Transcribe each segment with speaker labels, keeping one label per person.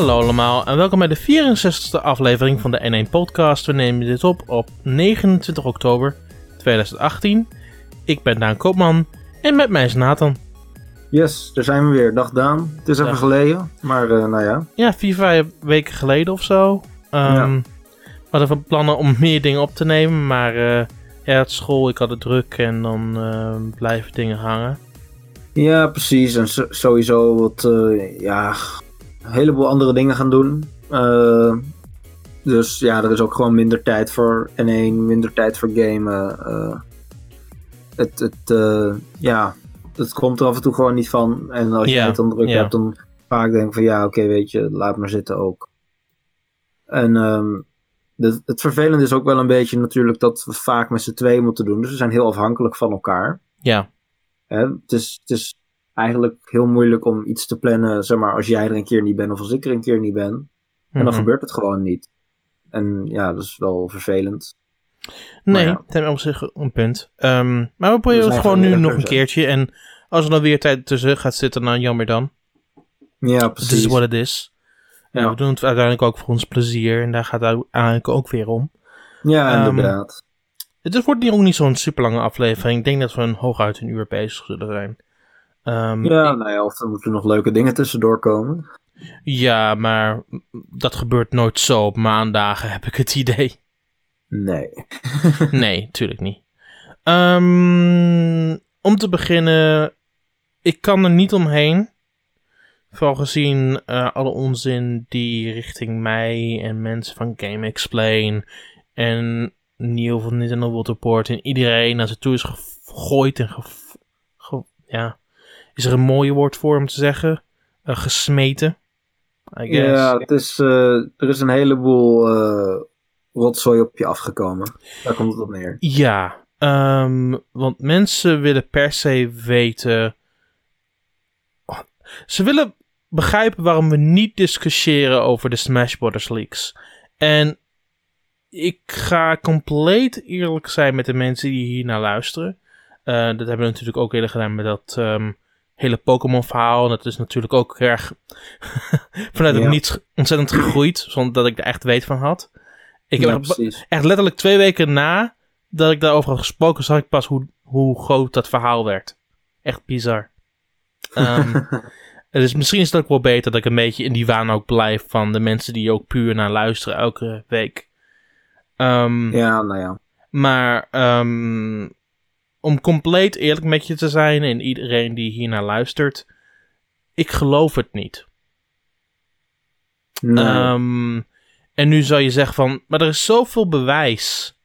Speaker 1: Hallo allemaal en welkom bij de 64e aflevering van de N1 Podcast. We nemen dit op op 29 oktober 2018. Ik ben Daan Koopman en met mij is Nathan.
Speaker 2: Yes, daar zijn we weer. Dag Daan. Het is even geleden, maar eh, nou ja.
Speaker 1: Ja, vier, vijf weken geleden of zo. Ehm,
Speaker 2: Ja.
Speaker 1: We hadden van plannen om meer dingen op te nemen, maar eh ja, het school, ik had het druk en dan eh, blijven dingen hangen.
Speaker 2: Ja, precies. En so- sowieso wat, eh, ja, heleboel andere dingen gaan doen. Eh, dus ja, er is ook gewoon minder tijd voor N1, minder tijd voor gamen. Eh, het, het, eh, ja, het komt er af en toe gewoon niet van. En als je het dan druk hebt, dan vaak denk ik van ja, oké, weet je, laat maar zitten ook. En ehm, het, het vervelende is ook wel een beetje natuurlijk dat we vaak met z'n tweeën moeten doen. Dus we zijn heel afhankelijk van elkaar.
Speaker 1: Ja,
Speaker 2: Hè? Het, is, het is eigenlijk heel moeilijk om iets te plannen, zeg maar, als jij er een keer niet bent of als ik er een keer niet ben. En dan
Speaker 1: Mhm.
Speaker 2: gebeurt het gewoon niet. En ja, dat is wel vervelend.
Speaker 1: Nee,
Speaker 2: ja.
Speaker 1: je op zich een punt. Ehm, maar we proberen het gewoon nu nog een keertje. En als er dan weer tijd tussen gaat zitten, dan jammer dan.
Speaker 2: Ja,
Speaker 1: This
Speaker 2: precies.
Speaker 1: is what it is. Ja, we doen het uiteindelijk ook voor ons plezier. En daar gaat het uiteindelijk ook weer om.
Speaker 2: Ja,
Speaker 1: Ehm,
Speaker 2: inderdaad.
Speaker 1: Het wordt niet ook niet zo'n super lange aflevering. Ik denk dat we een hooguit een uur bezig zullen zijn. Ehm,
Speaker 2: Ja, nou ja, of er moeten nog leuke dingen tussendoor komen.
Speaker 1: ja, maar dat gebeurt nooit zo op maandagen, heb ik het idee.
Speaker 2: Nee.
Speaker 1: Nee, tuurlijk niet. Ehm, om te beginnen, ik kan er niet omheen. Vooral gezien eh, alle onzin die richting mij en mensen van Game Explain en Neil van Nintendo World Report en iedereen naar ze toe is gegooid en ge, ge- ja, is er een mooie woord voor om te zeggen? Eh, gesmeten. I guess.
Speaker 2: Ja, het is, eh, er is een heleboel eh, rotzooi op je afgekomen. Daar komt het op neer.
Speaker 1: Ja, ehm, want mensen willen per se weten. Ze willen begrijpen waarom we niet discussiëren over de Smash Brothers leaks. En ik ga compleet eerlijk zijn met de mensen die hier naar luisteren. Dat hebben we natuurlijk ook eerder gedaan met dat ehm, hele Pokémon verhaal. En dat is natuurlijk ook erg vanuit het
Speaker 2: Ja.
Speaker 1: niets ontzettend gegroeid, zonder dat ik er echt weet van had. Ik heb
Speaker 2: ja, precies.
Speaker 1: echt letterlijk twee weken na dat ik daarover had gesproken, zag ik pas hoe, hoe groot dat verhaal werd. Echt bizar. Ehm, dus misschien is het ook wel beter dat ik een beetje in die waan ook blijf van de mensen die ook puur naar luisteren elke week. Ehm,
Speaker 2: Ja, nou ja.
Speaker 1: Maar ehm, om compleet eerlijk met je te zijn en iedereen die hier naar luistert, ik geloof het niet.
Speaker 2: Nee.
Speaker 1: Ehm, en nu zou je zeggen van, maar er is zoveel bewijs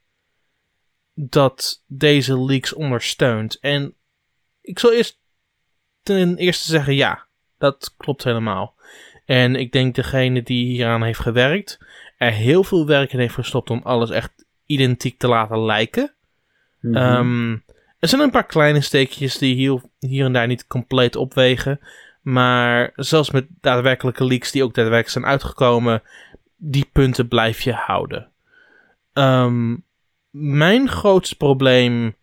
Speaker 1: dat deze leaks ondersteunt. En ik zal eerst ten eerste zeggen, ja, dat klopt helemaal. En ik denk degene die hieraan heeft gewerkt, er heel veel werk in heeft gestopt om alles echt identiek te laten lijken. Ehm, er zijn een paar kleine steekjes die hier, hier en daar niet compleet opwegen. Maar zelfs met daadwerkelijke leaks die ook daadwerkelijk zijn uitgekomen, die punten blijf je houden. Ehm, mijn grootste probleem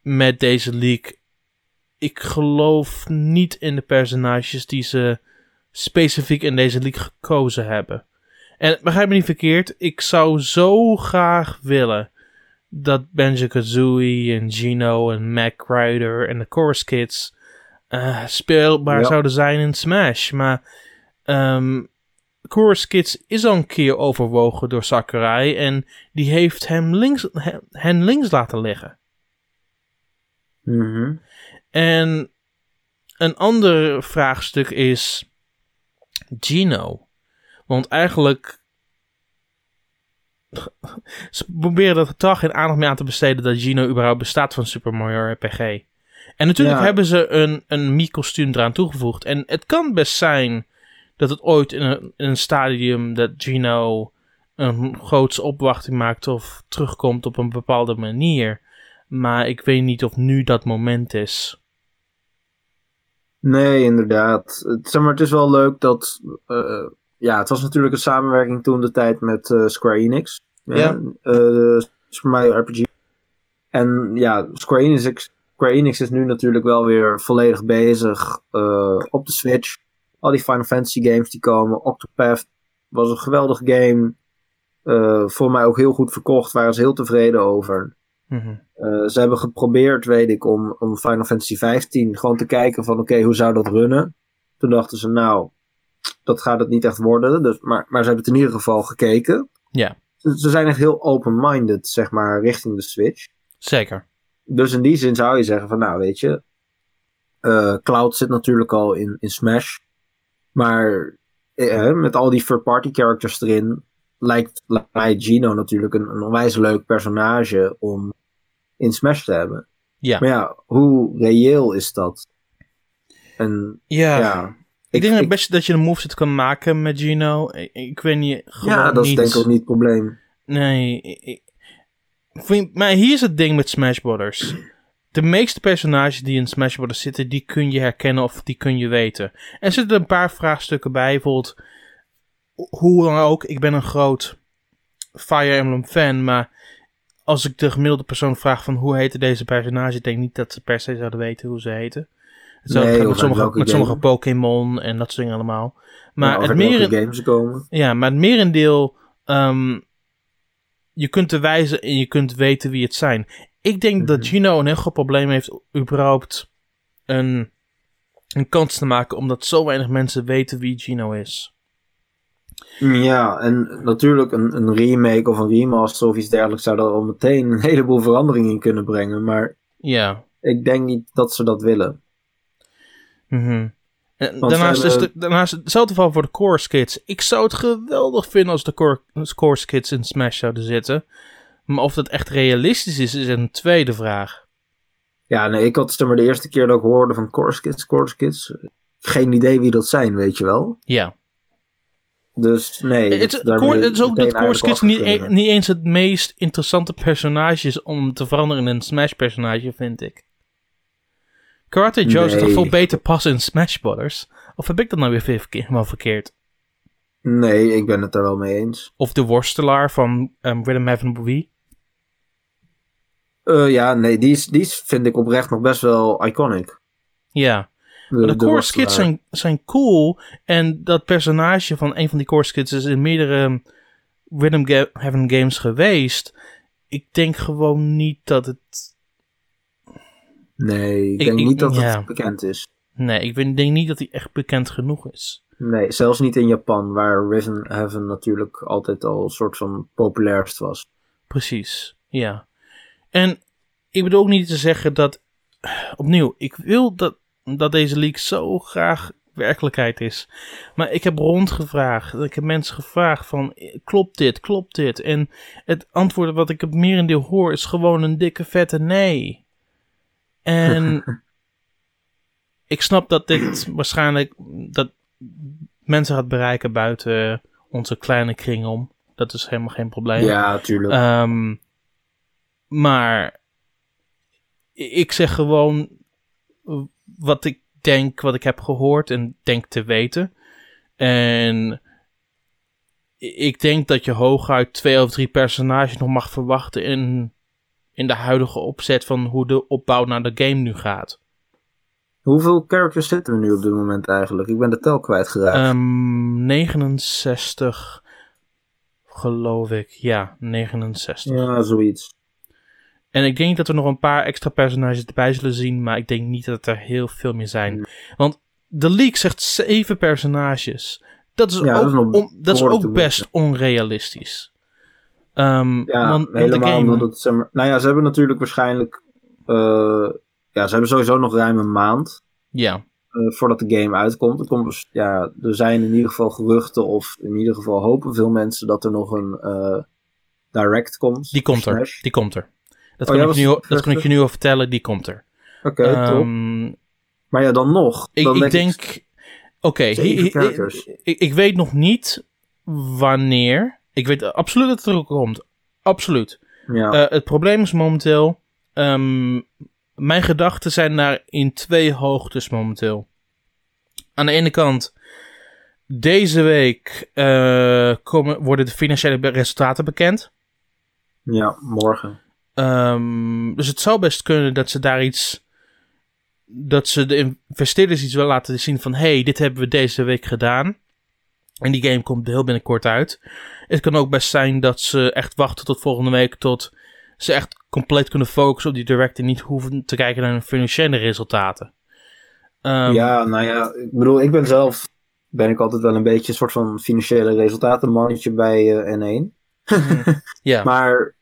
Speaker 1: met deze leak. Ik geloof niet in de personages die ze specifiek in deze leak gekozen hebben. En begrijp me niet verkeerd, ik zou zo graag willen dat Banjo-Kazooie en Gino en Mac Rider en de Chorus Kids eh, speelbaar
Speaker 2: Ja.
Speaker 1: zouden zijn in Smash. Maar ehm Chorus Kids is al een keer overwogen door Sakurai en die heeft hem links, he- hen links laten liggen.
Speaker 2: Mhm.
Speaker 1: En een ander vraagstuk is Gino. Want eigenlijk. Ze proberen er totaal geen aandacht meer aan te besteden dat Gino überhaupt bestaat van Super Mario RPG. En natuurlijk
Speaker 2: Ja.
Speaker 1: hebben ze een, een Mii-kostuum eraan toegevoegd. En het kan best zijn dat het ooit in een, in een stadium dat Gino een grootse opwachting maakt of terugkomt op een bepaalde manier. Maar ik weet niet of nu dat moment is.
Speaker 2: Nee, inderdaad. Het, zeg maar, het is wel leuk dat. eh, ja, het was natuurlijk een samenwerking toen de tijd met eh, Square Enix.
Speaker 1: Ja.
Speaker 2: eh, Super Mario RPG. En ja, Square Enix, Square Enix is nu natuurlijk wel weer volledig bezig eh, op de Switch. al die Final Fantasy games die komen. Octopath was een geweldig game. Eh, voor mij ook heel goed verkocht. Waren ze heel tevreden over.
Speaker 1: Mhm.
Speaker 2: Ze hebben geprobeerd, weet ik, om, om Final Fantasy 15 gewoon te kijken van oké, hoe zou dat runnen? Toen dachten ze, nou, dat gaat het niet echt worden. Dus, maar, maar ze hebben het in ieder geval gekeken.
Speaker 1: Ja.
Speaker 2: Ze, zijn echt heel open-minded, zeg maar, richting de Switch.
Speaker 1: Zeker.
Speaker 2: Dus in die zin zou je zeggen van, nou, weet je, eh, Cloud zit natuurlijk al in, in Smash. Maar eh, met al die third-party characters erin, lijkt, lijkt mij Gino natuurlijk een, een onwijs leuk personage om in Smash te hebben.
Speaker 1: Ja.
Speaker 2: Maar ja, hoe reëel is dat? En
Speaker 1: Ja.
Speaker 2: ja,
Speaker 1: ik denk het best dat je een moveset kan maken met Gino. Ik, ik weet niet.
Speaker 2: Ja, dat is
Speaker 1: niet.
Speaker 2: denk ik ook niet het probleem.
Speaker 1: Nee. ik- ik- maar hier is het ding met Smash Brothers. De meeste personages die in Smash Brothers zitten, die kun je herkennen of die kun je weten. Er zitten een paar vraagstukken bij, bijvoorbeeld hoe dan ook. Ik ben een groot Fire Emblem fan, maar als ik de gemiddelde persoon vraag van hoe heette deze personage, ik denk niet dat ze per se zouden weten hoe ze heten. Hetzelfde
Speaker 2: Nee,
Speaker 1: met sommige, met sommige Pokémon en dat soort dingen allemaal. Maar
Speaker 2: of
Speaker 1: het
Speaker 2: games komen.
Speaker 1: ja, maar het merendeel, ehm, je kunt te wijzen en je kunt weten wie het zijn. Ik denk dat
Speaker 2: Mhm.
Speaker 1: Gino een heel groot probleem heeft überhaupt een, een kans te maken, omdat zo weinig mensen weten wie Gino is.
Speaker 2: Ja, en natuurlijk een, een remake of een remaster of iets dergelijks zou er al meteen een heleboel veranderingen in kunnen brengen. Maar
Speaker 1: Ja.
Speaker 2: ik denk niet dat ze dat willen.
Speaker 1: Mhm. Daarnaast is
Speaker 2: hebben-
Speaker 1: de, daarnaast hetzelfde geval voor de Core Kids. Ik zou het geweldig vinden als de Core, Core Kids in Smash zouden zitten. Maar of dat echt realistisch is, is een tweede vraag.
Speaker 2: Ja, nee, ik had zeg maar de eerste keer dat ik hoorde van Course Kids, Course Kids. Geen idee wie dat zijn, weet je wel.
Speaker 1: Ja.
Speaker 2: Dus nee.
Speaker 1: Het, het,
Speaker 2: daarmee
Speaker 1: Core- het is ook dat Core
Speaker 2: eigenlijk
Speaker 1: Kids niet, e- niet eens het meest interessante personage is om te veranderen in een Smash-personage, vind ik. Karate Joe zou toch
Speaker 2: Nee.
Speaker 1: veel beter passen in Smash Brothers? Of heb ik dat nou weer helemaal verkeerd?
Speaker 2: Nee, ik ben het er wel mee eens.
Speaker 1: Of de worstelaar van um, Rhythm Heaven Wii?
Speaker 2: Eh, ja, nee, die, is, die is, vind ik oprecht nog best wel iconic.
Speaker 1: Ja.
Speaker 2: De,
Speaker 1: Maar de, Core. Kids zijn, zijn cool. En dat personage van een van die Core Kids is in meerdere um, Rhythm Heaven games geweest. Ik denk gewoon niet dat het
Speaker 2: Nee, ik
Speaker 1: Ik-
Speaker 2: denk
Speaker 1: ik-
Speaker 2: niet dat
Speaker 1: ja.
Speaker 2: het bekend is.
Speaker 1: Nee, ik denk niet dat hij echt bekend genoeg is.
Speaker 2: Nee, zelfs niet in Japan, waar Rhythm Heaven natuurlijk altijd al een soort van populairst was.
Speaker 1: Precies, ja. En ik bedoel ook niet te zeggen dat... Opnieuw, ik wil dat, dat deze leak zo graag werkelijkheid is. Maar ik heb rondgevraagd. Ik heb mensen gevraagd van... Klopt dit? Klopt dit? En het antwoord wat ik het merendeel hoor is gewoon een dikke vette nee. En... ik snap dat dit waarschijnlijk... Dat mensen gaat bereiken buiten onze kleine kring om. Dat is helemaal geen probleem.
Speaker 2: Ja, tuurlijk.
Speaker 1: Ehm, maar ik zeg gewoon wat ik denk, wat ik heb gehoord en denk te weten. En ik denk dat je hooguit twee of drie personages nog mag verwachten in, in de huidige opzet van hoe de opbouw naar de game nu gaat.
Speaker 2: Hoeveel characters zitten we nu op dit moment eigenlijk? Ik ben de tel kwijtgeraakt.
Speaker 1: Ehm 69, geloof ik. Ja, 69.
Speaker 2: ja, zoiets.
Speaker 1: En ik denk dat we nog een paar extra personages erbij zullen zien, maar ik denk niet dat er heel veel meer zijn. Want de leak zegt zeven personages. Dat is
Speaker 2: Ja, dat
Speaker 1: ook,
Speaker 2: is nog
Speaker 1: on- dat is ook best onrealistisch. Ehm,
Speaker 2: Ja,
Speaker 1: want,
Speaker 2: helemaal
Speaker 1: game,
Speaker 2: omdat het, zeg maar, Nou ja, ze hebben natuurlijk waarschijnlijk... eh, ja, ze hebben sowieso nog ruim een maand
Speaker 1: ja,
Speaker 2: eh, voordat de game uitkomt. Er, komt dus, ja, er zijn in ieder geval geruchten of in ieder geval hopen veel mensen dat er nog een eh, direct komt.
Speaker 1: die komt er. Die komt er. Dat,
Speaker 2: Oh,
Speaker 1: kan,
Speaker 2: jij
Speaker 1: ik, nu, dat kan ik je nu al vertellen, die komt er.
Speaker 2: Oké, top.
Speaker 1: Ehm,
Speaker 2: Maar ja, dan nog.
Speaker 1: ik,
Speaker 2: dan
Speaker 1: ik denk. Oké, ik, ik weet nog niet wanneer. Ik weet absoluut dat het er ook komt. Absoluut.
Speaker 2: Ja,
Speaker 1: Eh, het probleem is momenteel. ehm, mijn gedachten zijn naar in twee hoogtes momenteel. Aan de ene kant. Deze week eh, komen, worden de financiële resultaten bekend.
Speaker 2: ja, morgen.
Speaker 1: Ehm, dus het zou best kunnen dat ze daar iets dat ze de investeerders iets willen laten zien van... hey, dit hebben we deze week gedaan. En die game komt heel binnenkort uit. Het kan ook best zijn dat ze echt wachten tot volgende week... tot ze echt compleet kunnen focussen op die direct... en niet hoeven te kijken naar hun financiële resultaten. Ehm,
Speaker 2: ja, nou ja, ik bedoel, ik ben zelf... ben ik altijd wel een beetje een soort van financiële resultatenmannetje bij eh, N1.
Speaker 1: ja.
Speaker 2: Maar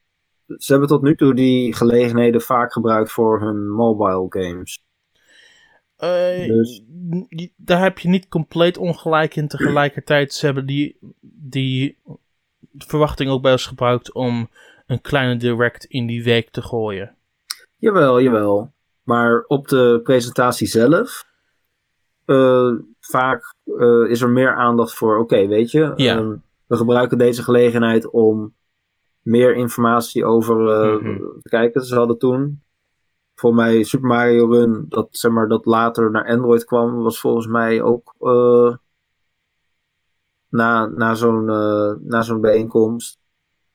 Speaker 2: ze hebben tot nu toe die gelegenheden vaak gebruikt voor hun mobile games.
Speaker 1: Eh,
Speaker 2: Dus-
Speaker 1: daar heb je niet compleet ongelijk in. Tegelijkertijd, ze hebben die, die verwachting ook bij ons gebruikt om een kleine direct in die week te gooien.
Speaker 2: Jawel, jawel. Maar op de presentatie zelf, eh, vaak eh, is er meer aandacht voor, oké, weet je,
Speaker 1: Ja.
Speaker 2: ehm, we gebruiken deze gelegenheid om meer informatie over
Speaker 1: Mhm.
Speaker 2: te kijken. Ze hadden toen, voor mij, Super Mario Run, dat, zeg maar, dat later naar Android kwam, was volgens mij ook eh, na, na zo'n eh, na zo'n bijeenkomst.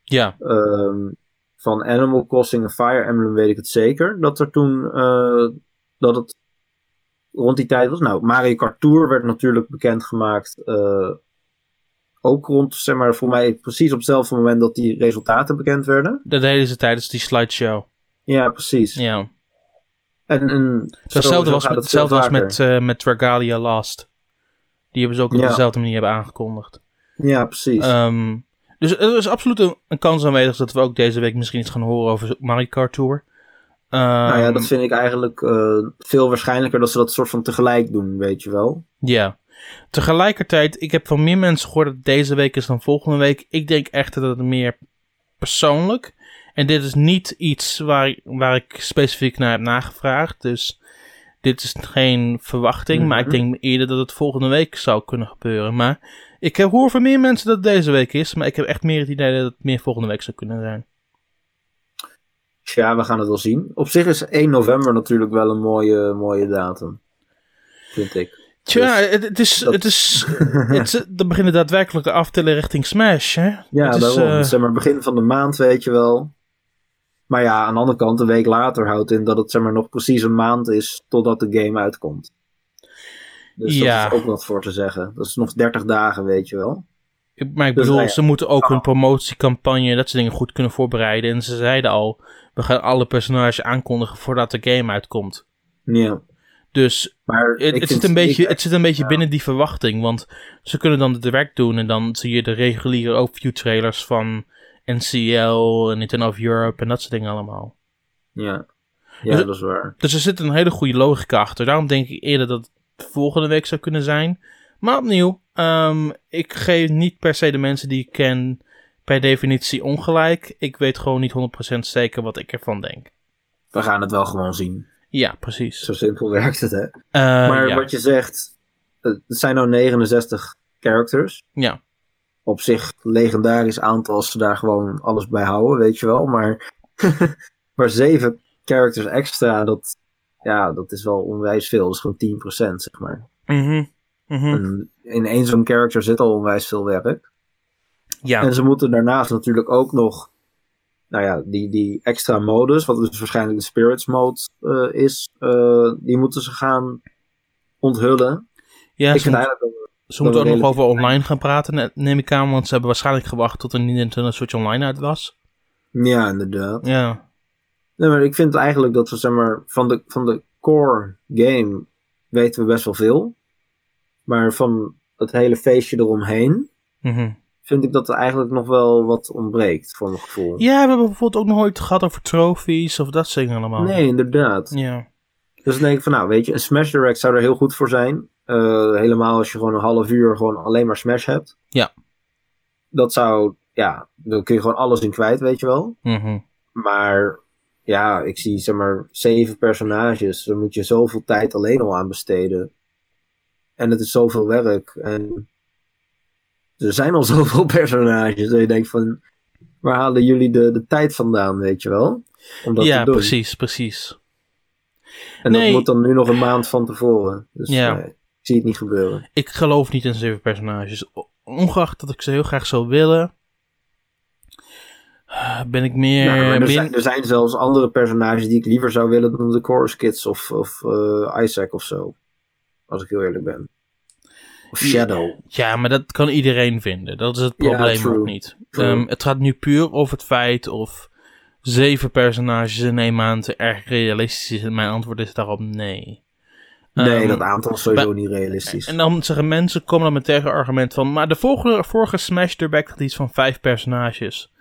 Speaker 1: Ja,
Speaker 2: Ehm, van Animal Crossing en Fire Emblem weet ik het zeker. Dat er toen, eh, dat het rond die tijd was. Nou, Mario Kart Tour werd natuurlijk bekendgemaakt. ook rond, zeg maar, voor mij precies op hetzelfde moment dat die resultaten bekend werden.
Speaker 1: dat deden ze tijdens die slideshow.
Speaker 2: Ja, precies.
Speaker 1: Ja.
Speaker 2: En, en
Speaker 1: Hetzelfde was, met, hetzelfde was met, eh met Dragalia Last. Die hebben ze ook op
Speaker 2: Ja.
Speaker 1: dezelfde manier hebben aangekondigd.
Speaker 2: Ja, precies.
Speaker 1: Ehm, dus er is absoluut een, een kans aanwezig dat we ook deze week misschien iets gaan horen over Mario Kart Tour.
Speaker 2: nou ja,
Speaker 1: Ehm,
Speaker 2: dat vind ik eigenlijk eh, veel waarschijnlijker dat ze dat soort van tegelijk doen, weet je wel.
Speaker 1: Ja. Tegelijkertijd, ik heb van meer mensen gehoord dat deze week is dan volgende week. Ik denk echter dat het meer persoonlijk. En dit is niet iets waar, waar ik specifiek naar heb nagevraagd. Dus dit is geen verwachting. Maar ik
Speaker 2: Mhm.
Speaker 1: denk eerder dat het volgende week zou kunnen gebeuren. Maar ik heb- hoor van meer mensen dat het deze week is. Maar ik heb echt meer het idee dat het meer volgende week zou kunnen zijn.
Speaker 2: Ja, we gaan het wel zien. Op zich is 1 november natuurlijk wel een mooie, mooie datum. Vind ik.
Speaker 1: Tja,
Speaker 2: Dus
Speaker 1: het, het is.
Speaker 2: dat-
Speaker 1: Het is het is dan beginnen daadwerkelijk de aftellen richting Smash. Hè?
Speaker 2: Ja,
Speaker 1: Het is,
Speaker 2: Zeg maar begin van de maand, weet je wel. Maar ja, aan de andere kant, een week later houdt in dat het zeg maar nog precies een maand is totdat de game uitkomt. Dus
Speaker 1: Ja.
Speaker 2: dat is ook wat voor te zeggen. Dat is nog 30 dagen, weet je wel.
Speaker 1: Ik- Maar ik
Speaker 2: Dus,
Speaker 1: bedoel,
Speaker 2: nou ja.
Speaker 1: ze moeten ook hun promotiecampagne dat soort dingen goed kunnen voorbereiden. En ze zeiden al, we gaan alle personages aankondigen voordat de game uitkomt.
Speaker 2: Ja.
Speaker 1: Dus
Speaker 2: Maar
Speaker 1: het, zit, een beetje, het zit een beetje
Speaker 2: ja.
Speaker 1: binnen die verwachting. Want ze kunnen dan het direct doen en dan zie je de reguliere overview trailers van NCL en Nintendo of Europe en dat soort dingen allemaal.
Speaker 2: Ja, ja
Speaker 1: Dus-
Speaker 2: dat is waar.
Speaker 1: Dus er zit een hele goede logica achter. Daarom denk ik eerder dat het volgende week zou kunnen zijn. Maar opnieuw, ehm, ik geef niet per se de mensen die ik ken per definitie ongelijk. Ik weet gewoon niet 100% zeker wat ik ervan denk.
Speaker 2: We gaan het wel gewoon zien.
Speaker 1: Ja, precies.
Speaker 2: Zo simpel werkt het, hè.
Speaker 1: Eh,
Speaker 2: maar
Speaker 1: ja.
Speaker 2: wat je zegt, het zijn nou 69 characters.
Speaker 1: ja.
Speaker 2: Op zich legendarisch aantal als ze daar gewoon alles bij houden, weet je wel. Maar, maar zeven characters extra, dat, ja, dat is wel onwijs veel. Dat is gewoon 10%, zeg maar. En in één zo'n character zit al onwijs veel werk.
Speaker 1: ja.
Speaker 2: En ze moeten daarnaast natuurlijk ook nog, nou ja, die, die extra modus, wat dus waarschijnlijk de Spirits mode eh, is, eh, die moeten ze gaan onthullen.
Speaker 1: ja,
Speaker 2: ik vind eigenlijk
Speaker 1: ze moeten ook nog over online gaan praten, ne- neem ik aan. Want ze hebben waarschijnlijk gewacht tot een Nintendo Switch Online uit was.
Speaker 2: ja, inderdaad.
Speaker 1: Ja.
Speaker 2: Nee, maar ik vind eigenlijk dat we, zeg maar, van de, van de core game weten we best wel veel. Maar van het hele feestje eromheen
Speaker 1: Mhm.
Speaker 2: vind ik dat er eigenlijk nog wel wat ontbreekt, voor mijn gevoel.
Speaker 1: Ja, we hebben bijvoorbeeld ook nog ooit gehad over trophies of dat soort dingen allemaal.
Speaker 2: Nee, inderdaad.
Speaker 1: Ja.
Speaker 2: Dus dan denk ik van, nou, weet je, een Smash Direct zou er heel goed voor zijn. Eh, helemaal als je gewoon een half uur gewoon alleen maar Smash hebt.
Speaker 1: Ja.
Speaker 2: Dat zou, ja, dan kun je gewoon alles in kwijt, weet je wel.
Speaker 1: Mhm.
Speaker 2: Maar ja, ik zie zeg maar zeven personages. Daar moet je zoveel tijd alleen al aan besteden. En het is zoveel werk. En er zijn al zoveel personages. Dat je denkt van, waar halen jullie de, de tijd vandaan, weet je wel? Om dat
Speaker 1: ja,
Speaker 2: te doen.
Speaker 1: precies, precies.
Speaker 2: En
Speaker 1: Nee.
Speaker 2: dat moet dan nu nog een maand van tevoren. Dus
Speaker 1: Ja.
Speaker 2: nee, zie het niet gebeuren.
Speaker 1: Ik geloof niet in zeven personages. Ongeacht dat ik ze heel graag zou willen. ben ik meer...
Speaker 2: Nou, er,
Speaker 1: ben-
Speaker 2: zijn, er zijn zelfs andere personages die ik liever zou willen dan de Chorus Kids of, of eh, Isaac of zo. Als ik heel eerlijk ben. Of Shadow.
Speaker 1: Ja, maar dat kan iedereen vinden. Dat is het probleem ook niet. Ehm, het gaat nu puur over het feit of zeven personages in één maand erg realistisch is. En mijn antwoord is daarop nee.
Speaker 2: Nee,
Speaker 1: Ehm,
Speaker 2: dat aantal is sowieso niet realistisch.
Speaker 1: En dan zeggen mensen, komen dan met tegenargument van... Maar de vorige, vorige Smash Direct had iets van vijf personages.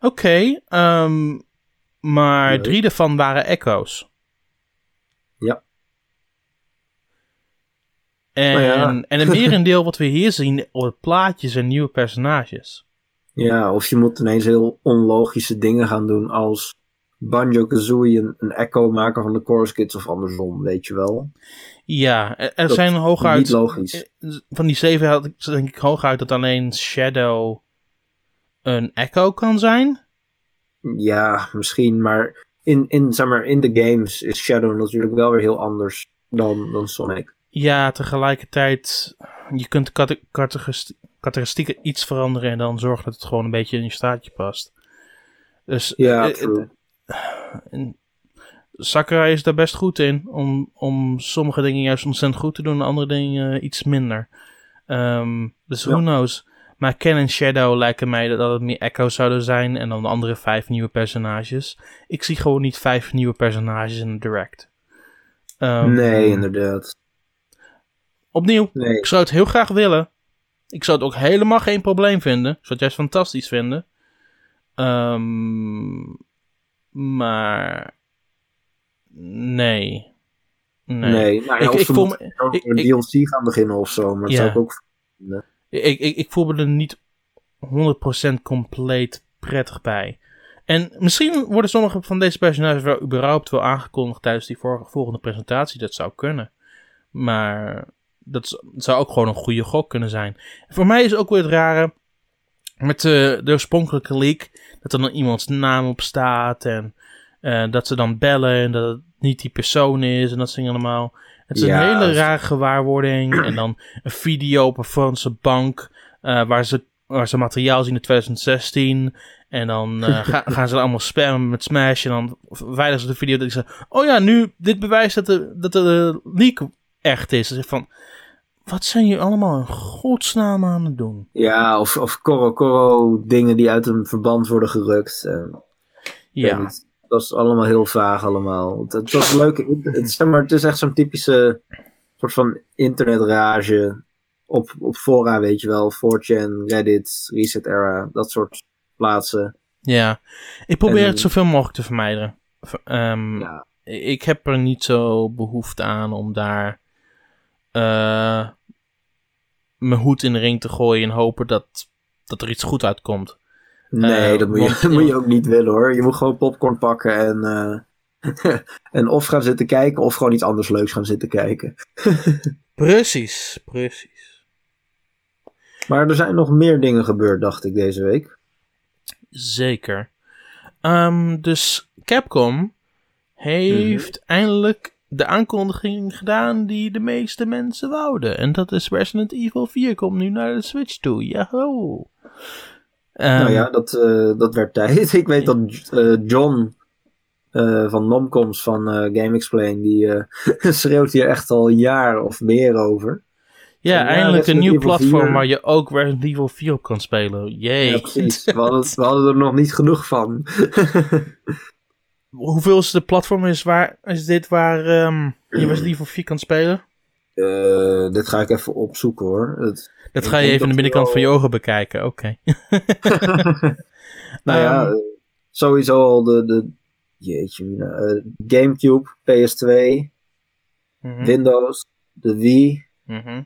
Speaker 1: Oké, ehm, maar drie daarvan waren echo's.
Speaker 2: Ja.
Speaker 1: En,
Speaker 2: Nou ja.
Speaker 1: en een merendeel wat we hier zien op het plaatje zijn nieuwe personages.
Speaker 2: Ja, of je moet ineens heel onlogische dingen gaan doen als Banjo-Kazooie een, een echo maken van de Chorus Kids of andersom, weet je wel.
Speaker 1: Ja, er, er
Speaker 2: Dat
Speaker 1: zijn
Speaker 2: Niet
Speaker 1: hooguit...
Speaker 2: logisch.
Speaker 1: eh, Van die zeven had ik denk ik hooguit dat alleen Shadow een echo kan zijn.
Speaker 2: Ja, misschien, maar in, in, zeg maar in de games is Shadow natuurlijk wel weer heel anders dan, dan Sonic.
Speaker 1: Ja, tegelijkertijd, je kunt categoris- karakteristieken iets veranderen en dan zorgen dat het gewoon een beetje in je staatje past. Dus
Speaker 2: Ja,
Speaker 1: eh,
Speaker 2: true.
Speaker 1: En Sakurai is daar best goed in om, om sommige dingen juist ontzettend goed te doen en andere dingen eh, iets minder. Ehm, dus who
Speaker 2: Ja.
Speaker 1: knows. Maar Ken en Shadow lijken mij dat, dat het meer echo's zouden zijn en dan de andere vijf nieuwe personages. Ik zie gewoon niet vijf nieuwe personages in de direct. Ehm,
Speaker 2: nee, inderdaad.
Speaker 1: Opnieuw,
Speaker 2: Nee.
Speaker 1: ik zou het heel graag willen. Ik zou het ook helemaal geen probleem vinden. Ik zou het juist fantastisch vinden. Ehm, maar. Nee. Nee.
Speaker 2: Nee, nou ja,
Speaker 1: Ik- voel me- ik-
Speaker 2: een
Speaker 1: ik-
Speaker 2: DLC gaan beginnen of zo, maar dat
Speaker 1: Ja.
Speaker 2: zou ik ook...
Speaker 1: Ik, ik, ik voel me er niet 100% compleet prettig bij. En misschien worden sommige van deze personages wel überhaupt wel aangekondigd tijdens die vor- volgende presentatie. Dat zou kunnen. Maar dat zou ook gewoon een goede gok kunnen zijn. voor mij is ook weer het rare met de, de oorspronkelijke leak. Dat er dan iemands naam op staat. En eh, dat ze dan bellen en dat het niet die persoon is. En dat soort dingen allemaal. Het is
Speaker 2: Ja,
Speaker 1: een hele rare gewaarwording. en dan een video op een Franse bank. eh, waar, ze, waar ze materiaal zien in 2016. En dan eh, ga- gaan ze allemaal spammen met Smash. En dan veiligen ze de video. Dat ik zeg: Oh ja, nu dit bewijst dat de, dat de leak echt is. Dus van. Wat zijn jullie allemaal in godsnaam aan het doen?
Speaker 2: Ja, of, of Coro Coro dingen die uit een verband worden gerukt. eh, ik weet
Speaker 1: Ja.
Speaker 2: Dat is allemaal heel vaag allemaal. Het, het was leuk. Het, zeg maar, het is echt zo'n typische soort van internetrage op, op fora, weet je wel. 4chan, Reddit, Reset Era, dat soort plaatsen.
Speaker 1: ja. Ik probeer
Speaker 2: En-
Speaker 1: het zoveel mogelijk te vermijden. Ehm,
Speaker 2: Ja,
Speaker 1: Ik heb er niet zo behoefte aan om daar eh, mijn hoed in de ring te gooien en hopen dat, dat er iets goed uitkomt.
Speaker 2: nee,
Speaker 1: Eh,
Speaker 2: dat, moet je, dat moet je ook niet willen hoor. Je moet gewoon popcorn pakken en, eh, en of gaan zitten kijken of gewoon iets anders leuks gaan zitten kijken.
Speaker 1: Precies, precies.
Speaker 2: Maar er zijn nog meer dingen gebeurd, dacht ik, deze week.
Speaker 1: Zeker. Ehm, dus Capcom heeft eindelijk de aankondiging gedaan die de meeste mensen wouden. En dat is Resident Evil 4 komt nu naar de Switch toe. Yahoo! Ehm,
Speaker 2: nou ja, dat, eh, dat werd tijd. Ik weet dat eh, John eh, van Nomcoms van Game Explain, die schreeuwt hier echt al een jaar of meer over.
Speaker 1: Ja,
Speaker 2: Ja,
Speaker 1: eindelijk een nieuw platform
Speaker 2: 4.
Speaker 1: waar je ook Resident Evil 4 op kan spelen. Jee.
Speaker 2: Ja, precies. We hadden, we hadden er nog niet genoeg van.
Speaker 1: Hoeveel is de platform is, waar, is dit waar ehm, je Resident Evil 4 kan spelen?
Speaker 2: Eh, dit ga ik even opzoeken hoor. Het,
Speaker 1: Dat ga je even de binnenkant
Speaker 2: wel-
Speaker 1: van je ogen bekijken. Oké.
Speaker 2: nou ja,
Speaker 1: Ehm.
Speaker 2: eh, sowieso al de, de jeetje, mina, eh, Gamecube, PS2,
Speaker 1: Mhm,
Speaker 2: Windows, de Wii,
Speaker 1: mhm.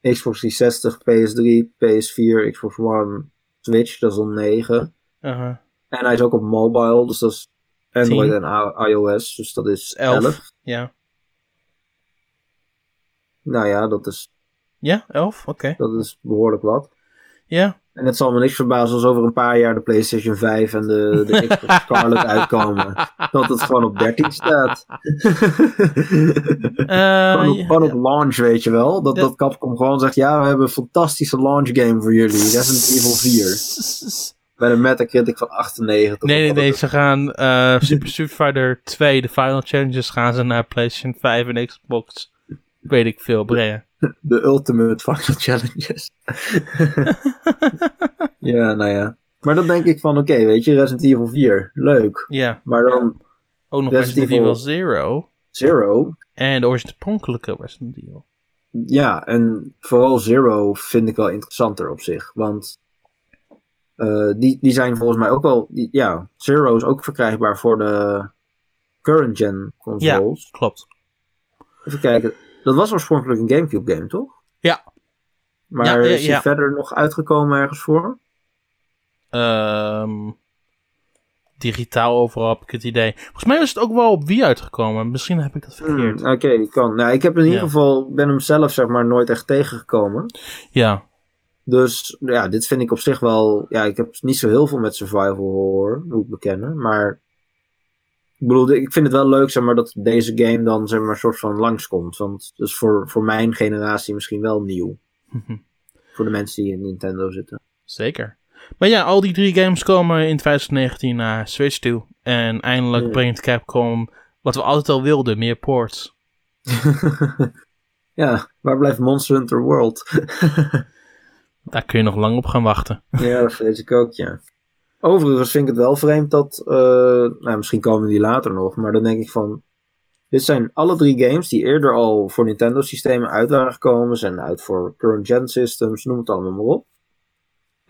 Speaker 2: Xbox 360, PS3, PS4, Xbox One, Switch, dat is al 9.
Speaker 1: Uh-huh.
Speaker 2: En hij is ook op mobile, dus dat is Android en iOS, dus dat is
Speaker 1: 11.
Speaker 2: 11.
Speaker 1: Ja.
Speaker 2: Nou ja, dat is,
Speaker 1: Ja, 11? Oké.
Speaker 2: dat is behoorlijk wat.
Speaker 1: Ja.
Speaker 2: En het zal me niks verbazen als over een paar jaar de PlayStation 5 en de, de Xbox Scarlet uitkomen. Dat het gewoon op 13 staat.
Speaker 1: Eh,
Speaker 2: gewoon, op,
Speaker 1: ja,
Speaker 2: gewoon op launch, weet je wel. Dat, dat Capcom gewoon zegt, ja, we hebben een fantastische launch game voor jullie. Resident Evil 4. Met een Metacritic van 98.
Speaker 1: Nee, nee, nee. Ze gaan eh, Super Street Fighter 2, de Final Challenges, gaan ze naar PlayStation 5 en Xbox. Weet ik veel, brengen.
Speaker 2: De Ultimate Final Challenges. ja, nou ja. Maar dan denk ik van, oké, weet je, Resident Evil 4, leuk.
Speaker 1: Ja,
Speaker 2: Maar dan
Speaker 1: ook nog
Speaker 2: Resident
Speaker 1: Resident Evil
Speaker 2: Evil.
Speaker 1: Zero.
Speaker 2: Zero,
Speaker 1: En de oorspronkelijke Resident Evil.
Speaker 2: Ja, en vooral Zero vind ik wel interessanter op zich. Want eh, die, die zijn volgens mij ook wel. Die, ja, Zero is ook verkrijgbaar voor de current gen consoles.
Speaker 1: Klopt.
Speaker 2: Even kijken. Dat was oorspronkelijk een GameCube game, toch?
Speaker 1: Ja.
Speaker 2: Maar
Speaker 1: Ja, ja,
Speaker 2: is die
Speaker 1: ja.
Speaker 2: verder nog uitgekomen ergens voor?
Speaker 1: Ehm, digitaal overal heb ik het idee. Volgens mij is het ook wel op Wii uitgekomen. Misschien heb ik dat verkeerd.
Speaker 2: Hmm, Oké, kan. Nou, ik heb in ieder
Speaker 1: Ja.
Speaker 2: geval. ben hem zelf zeg maar nooit echt tegengekomen.
Speaker 1: Ja,
Speaker 2: Dus ja, dit vind ik op zich wel. Ja, ik heb niet zo heel veel met survival horror, moet ik bekennen. Maar ik bedoel, ik vind het wel leuk, zeg maar, dat deze game dan zeg maar een soort van langskomt. Want dat is voor, voor mijn generatie misschien wel nieuw. Voor de mensen die in Nintendo zitten.
Speaker 1: zeker. Maar ja, al die drie games komen in 2019 naar Switch toe. En eindelijk
Speaker 2: Ja.
Speaker 1: brengt Capcom wat we altijd al wilden, meer ports.
Speaker 2: ja, waar blijft Monster Hunter World?
Speaker 1: Daar kun je nog lang op gaan wachten.
Speaker 2: ja, dat vrees ik ook, ja. Overigens vind ik het wel vreemd dat, eh, nou misschien komen die later nog, maar dan denk ik van, dit zijn alle drie games die eerder al voor Nintendo systemen uit waren gekomen, zijn uit voor current gen systems, noem het allemaal maar op.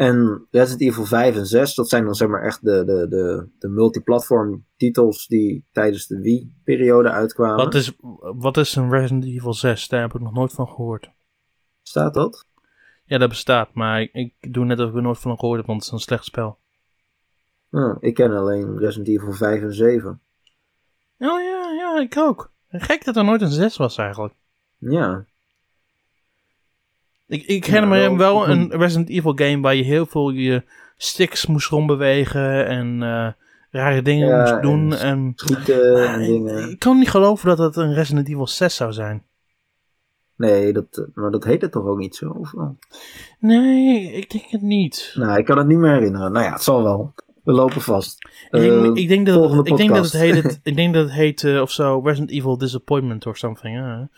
Speaker 2: En Resident Evil 5 en 6, dat zijn dan zeg maar echt de, de, de, de multiplatform titels die tijdens de Wii-periode uitkwamen.
Speaker 1: Wat is, wat is een Resident Evil 6? Daar heb ik nog nooit van gehoord.
Speaker 2: Staat dat?
Speaker 1: Ja, dat bestaat, maar ik, ik doe net of ik er nooit van gehoord heb, want het is een slecht spel.
Speaker 2: Ah, ik ken alleen Resident Evil 5 en 7.
Speaker 1: Oh ja, ja, ik ook. Gek dat er nooit een 6 was eigenlijk.
Speaker 2: Ja,
Speaker 1: Ik, ik herinner
Speaker 2: Ja,
Speaker 1: me
Speaker 2: wel-
Speaker 1: wel een Resident Evil game waar je heel veel je sticks moest rondbewegen en eh, rare dingen
Speaker 2: Ja,
Speaker 1: moest doen.
Speaker 2: en
Speaker 1: En,
Speaker 2: schieten en
Speaker 1: ik,
Speaker 2: dingen.
Speaker 1: ik kan niet geloven dat het een Resident Evil 6 zou zijn.
Speaker 2: Nee, dat, maar dat heet het toch ook niet zo? Of wel?
Speaker 1: Nee, ik denk het niet.
Speaker 2: Nou, ik kan het niet meer herinneren. Nou ja, het zal wel. We lopen vast.
Speaker 1: Ik denk,
Speaker 2: Eh,
Speaker 1: ik denk dat,
Speaker 2: volgende
Speaker 1: ik denk dat het heet, ik denk dat het heet of zo Resident Evil Disappointment or something.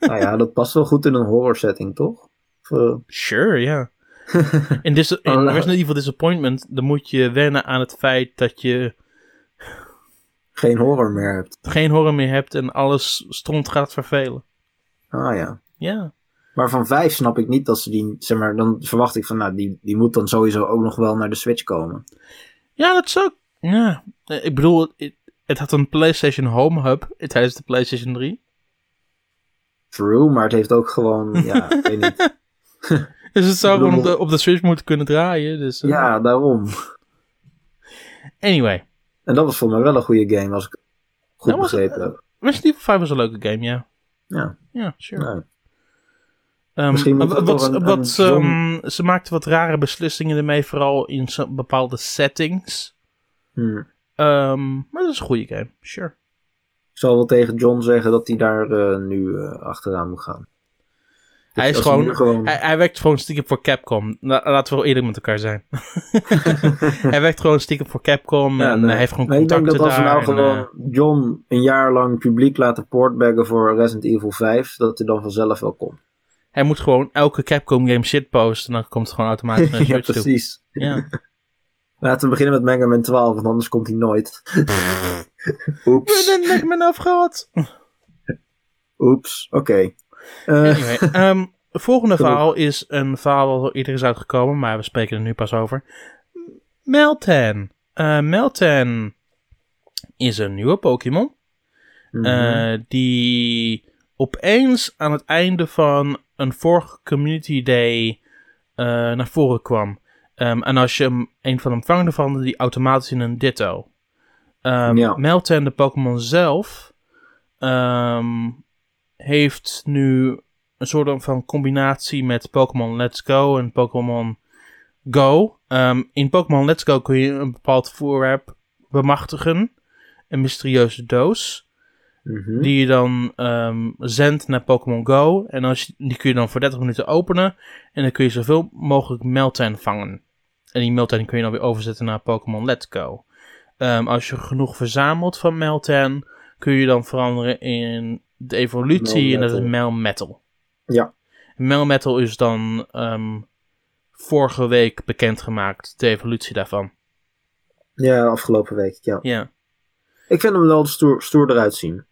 Speaker 2: nou ja, dat past wel goed in een horror setting, toch? Of, eh,
Speaker 1: Sure, ja. In, dis- in
Speaker 2: Oh, nou.
Speaker 1: Resident Evil Disappointment, dan moet je wennen aan het feit dat je
Speaker 2: geen horror meer hebt.
Speaker 1: geen horror meer hebt en alles stront gaat vervelen.
Speaker 2: Ah ja.
Speaker 1: Ja.
Speaker 2: Maar van 5 snap ik niet dat ze die, zeg maar, dan verwacht ik van, nou, die, die moet dan sowieso ook nog wel naar de Switch komen.
Speaker 1: Ja, dat zou... Ja. Eh, Ik bedoel, het, het had een PlayStation Home Hub tijdens de PlayStation 3.
Speaker 2: True, maar het heeft ook gewoon, ja, ik weet niet.
Speaker 1: Dus het zou gewoon op de, op de Switch moeten kunnen draaien. Dus, eh,
Speaker 2: Ja, daarom.
Speaker 1: Anyway.
Speaker 2: En dat was voor mij wel een goede game, als ik het goed begrepen heb.
Speaker 1: Resident Evil 5 was een leuke game, ja.
Speaker 2: Ja,
Speaker 1: Ja, sure.
Speaker 2: nou,
Speaker 1: Ehm,
Speaker 2: Misschien
Speaker 1: wat,
Speaker 2: een-
Speaker 1: wat,
Speaker 2: een zon-
Speaker 1: ehm, ze maakte wat rare beslissingen ermee, vooral in bepaalde settings.
Speaker 2: hm.
Speaker 1: Ehm, maar dat is een goede game, sure.
Speaker 2: Ik zal wel tegen John zeggen dat hij daar eh, nu eh, achteraan moet gaan.
Speaker 1: Hij is gewoon, Hij, hij werkt gewoon stiekem voor Capcom. La- laten we wel eerlijk met elkaar zijn. hij werkt gewoon stiekem voor Capcom
Speaker 2: Ja,
Speaker 1: en
Speaker 2: nee.
Speaker 1: hij heeft gewoon
Speaker 2: Maar ik denk
Speaker 1: contacten
Speaker 2: dat als we nou
Speaker 1: en,
Speaker 2: gewoon John een jaar lang publiek laten portbaggen voor Resident Evil 5, dat hij dan vanzelf wel komt.
Speaker 1: eh, hij moet gewoon elke Capcom game shitposten en dan komt het gewoon automatisch naar
Speaker 2: ja,
Speaker 1: toe.
Speaker 2: precies.
Speaker 1: Ja.
Speaker 2: Laten we beginnen met Mega Man 12, want anders komt hij nooit. Oeps.
Speaker 1: Ik ben mijn afgehad.
Speaker 2: Oeps. Oké. Eh,
Speaker 1: Anyway, ehm, het volgende verhaal is een verhaal wat al eerder is uitgekomen, maar we spreken er nu pas over. Meltan. Eh Meltan is een nieuwe Pokémon.
Speaker 2: mhm.
Speaker 1: eh, die opeens aan het einde van een vorige Community Day eh, naar voren kwam. Ehm, en als je hem een van hem vangt, dan veranderde die automatisch in een Ditto.
Speaker 2: Ja.
Speaker 1: Meltan, de Pokémon zelf, ehm, heeft nu een soort van combinatie met Pokémon Let's Go en Pokémon Go. Ehm, in Pokémon Let's Go kun je een bepaald voorwerp bemachtigen. Een mysterieuze doos.
Speaker 2: Mhm.
Speaker 1: Die je dan ehm, zendt naar Pokémon Go. En als je, die kun je dan voor 30 minuten openen. En dan kun je zoveel mogelijk Meltan vangen. en die Meltan kun je dan weer overzetten naar Pokémon Let's Go. Ehm, als je genoeg verzamelt van Meltan, kun je dan veranderen in de evolutie en dat is Melmetal.
Speaker 2: Ja.
Speaker 1: Melmetal is dan ehm, vorige week bekendgemaakt, de evolutie daarvan.
Speaker 2: Ja, afgelopen week, ja.
Speaker 1: Ja.
Speaker 2: Ik vind hem wel stoer, stoer eruit zien.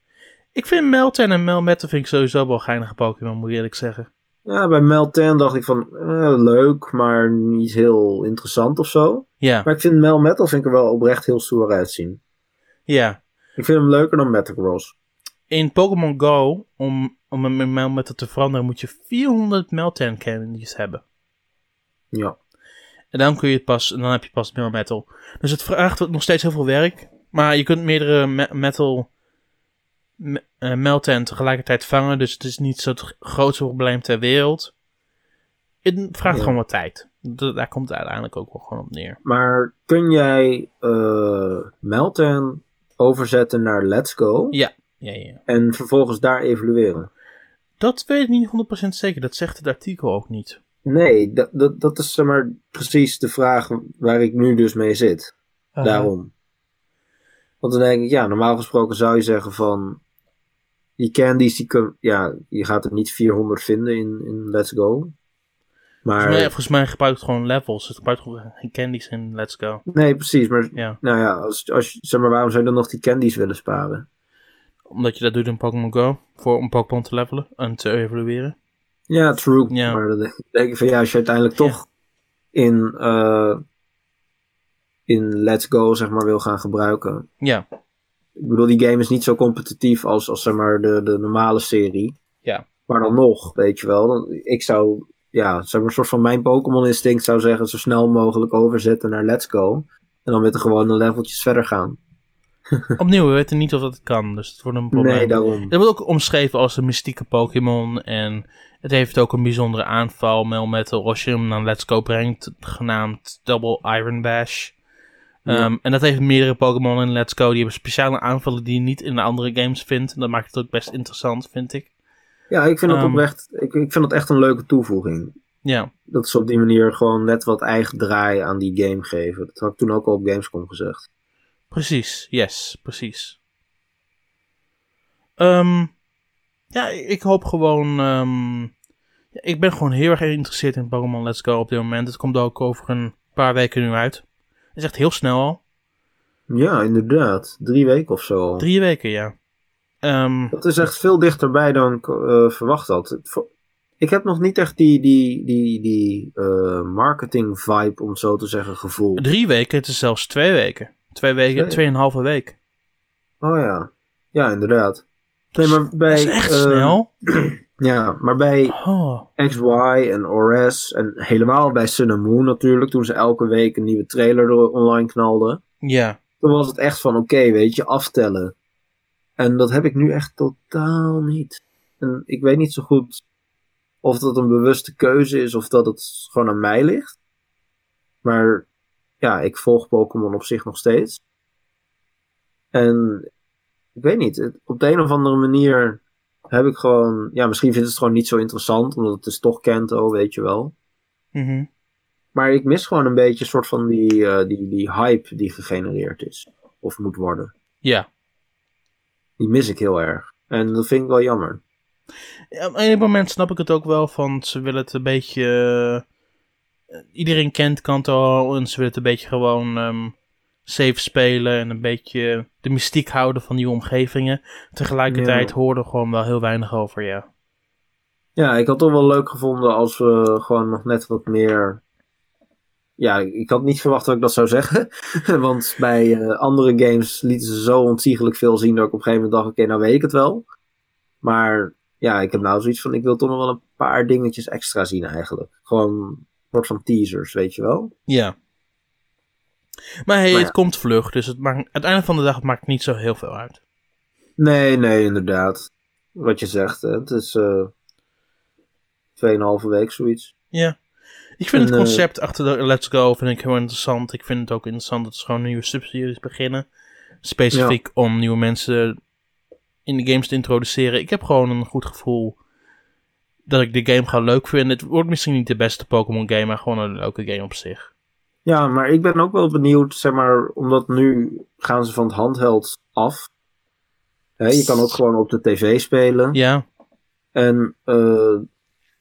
Speaker 1: Ik vind Meltan en Melmetal vind ik sowieso wel geinige Pokémon, moet ik eerlijk zeggen.
Speaker 2: Ja, bij Meltan dacht ik van, eh, leuk, maar niet heel interessant of zo.
Speaker 1: Ja,
Speaker 2: Maar ik vind Melmetal vind ik er wel oprecht heel stoer uitzien.
Speaker 1: ja.
Speaker 2: Ik vind hem leuker dan Metagross.
Speaker 1: In Pokémon Go, om, om een Melmetal te veranderen, moet je 400 Meltan candies hebben.
Speaker 2: Ja.
Speaker 1: En dan, kun je het pas, dan heb je pas Melmetal. Dus het vraagt nog steeds heel veel werk. Maar je kunt meerdere me- metal me- eh, Meltan tegelijkertijd vangen. Dus het is niet zo het grootste probleem ter wereld. Het vraagt
Speaker 2: Ja.
Speaker 1: gewoon wat tijd. Daar komt het uiteindelijk ook wel gewoon op neer.
Speaker 2: Maar kun jij eh Meltan overzetten naar Let's Go
Speaker 1: Ja, ja, ja.
Speaker 2: en vervolgens daar evalueren?
Speaker 1: Dat weet ik niet 100% zeker. Dat zegt het artikel ook niet.
Speaker 2: Nee, dat, dat, dat is zeg maar precies de vraag waar ik nu dus mee zit.
Speaker 1: Uh,
Speaker 2: Daarom. Want dan denk ik, ja, normaal gesproken zou je zeggen van... Die candies, die kun, ja, je gaat er niet 400 vinden in, in Let's Go. Maar,
Speaker 1: Volgens, mij, volgens mij gebruikt het gewoon levels. Het gebruikt gewoon geen candies in Let's Go.
Speaker 2: nee, precies. Maar,
Speaker 1: Ja.
Speaker 2: nou ja, als, als, zeg maar, waarom zou je dan nog die candies willen sparen?
Speaker 1: Omdat je dat doet in Pokémon Go. Voor om Pokémon te levelen en te evalueren.
Speaker 2: Ja, true.
Speaker 1: Ja.
Speaker 2: Maar dan denk ik van, ja, als je uiteindelijk
Speaker 1: Ja.
Speaker 2: toch in, eh, in Let's Go, zeg maar, wil gaan gebruiken.
Speaker 1: Ja,
Speaker 2: Ik bedoel, die game is niet zo competitief als, als zeg maar, de, de normale serie.
Speaker 1: Ja.
Speaker 2: Maar dan nog, weet je wel. Ik zou, ja, zeg maar, een soort van mijn Pokémon instinct zou zeggen, zo snel mogelijk overzetten naar Let's Go. En dan met de gewone leveltjes verder gaan.
Speaker 1: opnieuw, we weten niet of dat kan. Dus het wordt een probleem.
Speaker 2: Nee, daarom.
Speaker 1: Het wordt ook omschreven als een mystieke Pokémon. En het heeft ook een bijzondere aanval. Melmetal, als je hem naar Let's Go brengt. Genaamd Double Iron Bash.
Speaker 2: Ja.
Speaker 1: Ehm, en dat heeft meerdere Pokémon in Let's Go. Die hebben speciale aanvallen die je niet in de andere games vindt. En dat maakt het ook best interessant, vind ik.
Speaker 2: Ja, ik vind, dat
Speaker 1: Ehm.
Speaker 2: oprecht, ik, ik vind dat echt een leuke toevoeging.
Speaker 1: Ja,
Speaker 2: Dat ze op die manier gewoon net wat eigen draai aan die game geven. Dat had ik toen ook al op Gamescom gezegd.
Speaker 1: Precies. Yes, precies. Ehm, ja, ik hoop gewoon... ehm, ik ben gewoon heel erg geïnteresseerd in Pokémon Let's Go op dit moment. Het komt ook over een paar weken nu uit. Het is echt heel snel al.
Speaker 2: Ja, inderdaad. Drie weken of zo.
Speaker 1: Drie weken, ja. Ehm,
Speaker 2: Dat is echt veel dichterbij dan ik eh, verwacht had. Ik heb nog niet echt die, die, die, die eh, marketing vibe, om het zo te zeggen, gevoeld.
Speaker 1: drie weken, het is zelfs twee weken. Twee weken,
Speaker 2: Twee.
Speaker 1: tweeënhalve week.
Speaker 2: Oh ja. Ja, inderdaad. Nee, maar bij,
Speaker 1: Dat is echt
Speaker 2: eh,
Speaker 1: snel.
Speaker 2: Ja, maar bij
Speaker 1: Oh,
Speaker 2: XY en ORS en helemaal bij Sun and Moon natuurlijk, toen ze elke week een nieuwe trailer er online knalden.
Speaker 1: ja.
Speaker 2: Toen was het echt van, oké, weet je, aftellen. En dat heb ik nu echt totaal niet. En ik weet niet zo goed of dat een bewuste keuze is of dat het gewoon aan mij ligt. Maar ja, ik volg Pokémon op zich nog steeds. En ik weet niet, op de een of andere manier heb ik gewoon, ja, misschien vind ik het gewoon niet zo interessant, omdat het is toch Kanto, weet je wel.
Speaker 1: Mhm.
Speaker 2: Maar ik mis gewoon een beetje een soort van die, eh, die, die hype die gegenereerd is. Of moet worden.
Speaker 1: Ja.
Speaker 2: Die mis ik heel erg. En dat vind ik wel jammer.
Speaker 1: Ja, Op een moment snap ik het ook wel van ze willen het een beetje. Iedereen kent Kanto en ze willen het een beetje gewoon ehm, safe spelen en een beetje de mystiek houden van die omgevingen. Tegelijkertijd
Speaker 2: Ja.
Speaker 1: hoorde gewoon wel heel weinig over, ja.
Speaker 2: Ja, ik had het wel leuk gevonden als we gewoon nog net wat meer. Ja, ik had niet verwacht dat ik dat zou zeggen. Want bij eh, andere games lieten ze zo ontiegelijk veel zien dat ik op een gegeven moment dacht: oké, nou weet ik het wel. Maar ja, ik heb nou zoiets van: ik wil toch nog wel een paar dingetjes extra zien eigenlijk. Gewoon soort van teasers, weet je wel.
Speaker 1: Ja. Maar hey,
Speaker 2: Maar
Speaker 1: het komt vlug, dus het maakt, aan het einde van de dag maakt niet zo heel veel uit.
Speaker 2: Nee, nee, inderdaad. Wat je zegt, hè. het is eh 2,5 week zoiets.
Speaker 1: Ja. Ik vind
Speaker 2: En,
Speaker 1: het
Speaker 2: eh,
Speaker 1: concept achter de Let's Go vind ik heel interessant. Ik vind het ook interessant dat ze gewoon nieuwe subseries beginnen. Specifiek om nieuwe mensen in de games te introduceren. Ik heb gewoon een goed gevoel dat ik de game ga leuk vinden. Het wordt misschien niet de beste Pokémon game, maar gewoon een leuke game op zich.
Speaker 2: Ja, maar ik ben ook wel benieuwd, zeg maar, omdat nu gaan ze van het handheld af. Je kan ook gewoon op de tv spelen.
Speaker 1: Ja,
Speaker 2: En eh,